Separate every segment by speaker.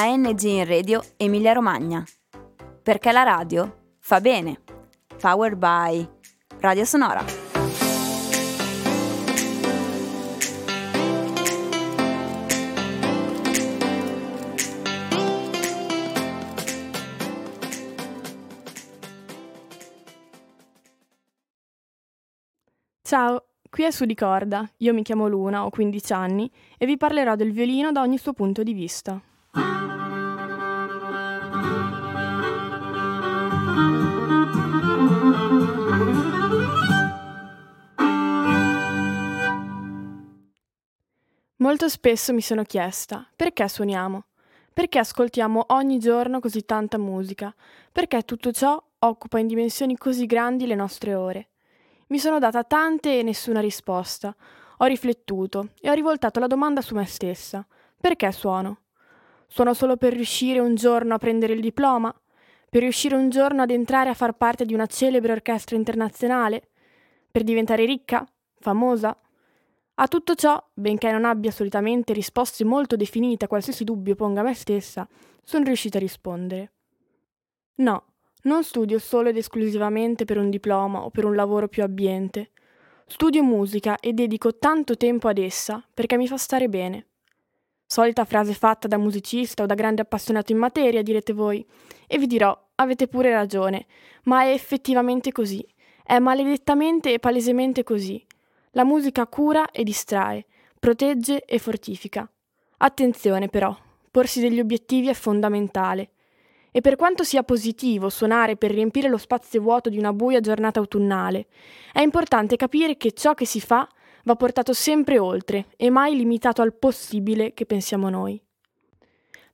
Speaker 1: ANG in Radio Emilia Romagna. Perché la radio fa bene. Powered by Radio Sonora.
Speaker 2: Ciao, qui è Su di Corda. Io mi chiamo Luna, ho 15 anni e vi parlerò del violino da ogni suo punto di vista. Molto spesso mi sono chiesta perché suoniamo? Perché ascoltiamo ogni giorno così tanta musica? Perché tutto ciò occupa in dimensioni così grandi le nostre ore? Mi sono data tante e nessuna risposta. Ho riflettuto e ho rivoltato la domanda su me stessa. Perché suono? Suono solo per riuscire un giorno a prendere il diploma? Per riuscire un giorno ad entrare a far parte di una celebre orchestra internazionale? Per diventare ricca? Famosa? A tutto ciò, benché non abbia solitamente risposte molto definite a qualsiasi dubbio ponga a me stessa, sono riuscita a rispondere. No, non studio solo ed esclusivamente per un diploma o per un lavoro più abbiente. Studio musica e dedico tanto tempo ad essa perché mi fa stare bene. Solita frase fatta da musicista o da grande appassionato in materia, direte voi. E vi dirò, avete pure ragione, ma è effettivamente così. È maledettamente e palesemente così. La musica cura e distrae, protegge e fortifica. Attenzione però, porsi degli obiettivi è fondamentale. E per quanto sia positivo suonare per riempire lo spazio vuoto di una buia giornata autunnale, è importante capire che ciò che si fa va portato sempre oltre e mai limitato al possibile che pensiamo noi.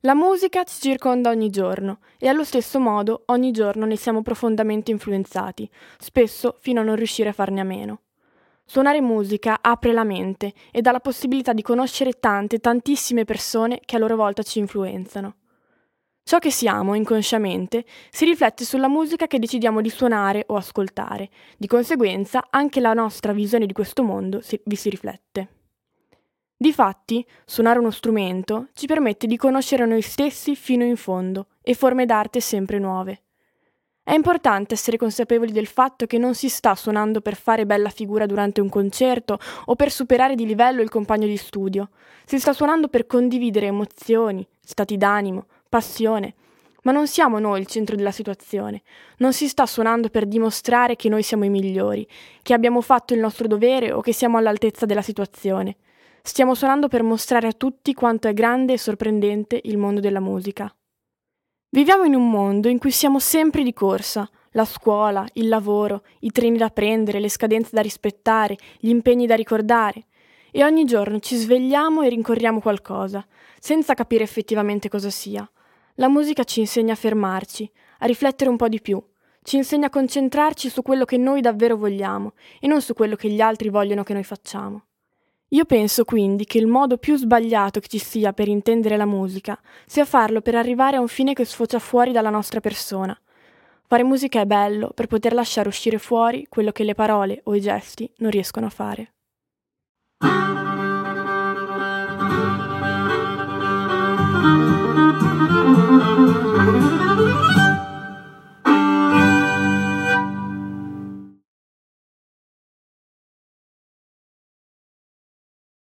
Speaker 2: La musica ci circonda ogni giorno e allo stesso modo ogni giorno ne siamo profondamente influenzati, spesso fino a non riuscire a farne a meno. Suonare musica apre la mente e dà la possibilità di conoscere tante, tantissime persone che a loro volta ci influenzano. Ciò che siamo inconsciamente si riflette sulla musica che decidiamo di suonare o ascoltare, di conseguenza anche la nostra visione di questo mondo si, vi si riflette. Difatti, suonare uno strumento ci permette di conoscere noi stessi fino in fondo e forme d'arte sempre nuove. È importante essere consapevoli del fatto che non si sta suonando per fare bella figura durante un concerto o per superare di livello il compagno di studio. Si sta suonando per condividere emozioni, stati d'animo, passione. Ma non siamo noi il centro della situazione. Non si sta suonando per dimostrare che noi siamo i migliori, che abbiamo fatto il nostro dovere o che siamo all'altezza della situazione. Stiamo suonando per mostrare a tutti quanto è grande e sorprendente il mondo della musica. Viviamo in un mondo in cui siamo sempre di corsa. La scuola, il lavoro, i treni da prendere, le scadenze da rispettare, gli impegni da ricordare. E ogni giorno ci svegliamo e rincorriamo qualcosa, senza capire effettivamente cosa sia. La musica ci insegna a fermarci, a riflettere un po' di più, ci insegna a concentrarci su quello che noi davvero vogliamo e non su quello che gli altri vogliono che noi facciamo. Io penso quindi che il modo più sbagliato che ci sia per intendere la musica sia farlo per arrivare a un fine che sfocia fuori dalla nostra persona. Fare musica è bello per poter lasciare uscire fuori quello che le parole o i gesti non riescono a fare.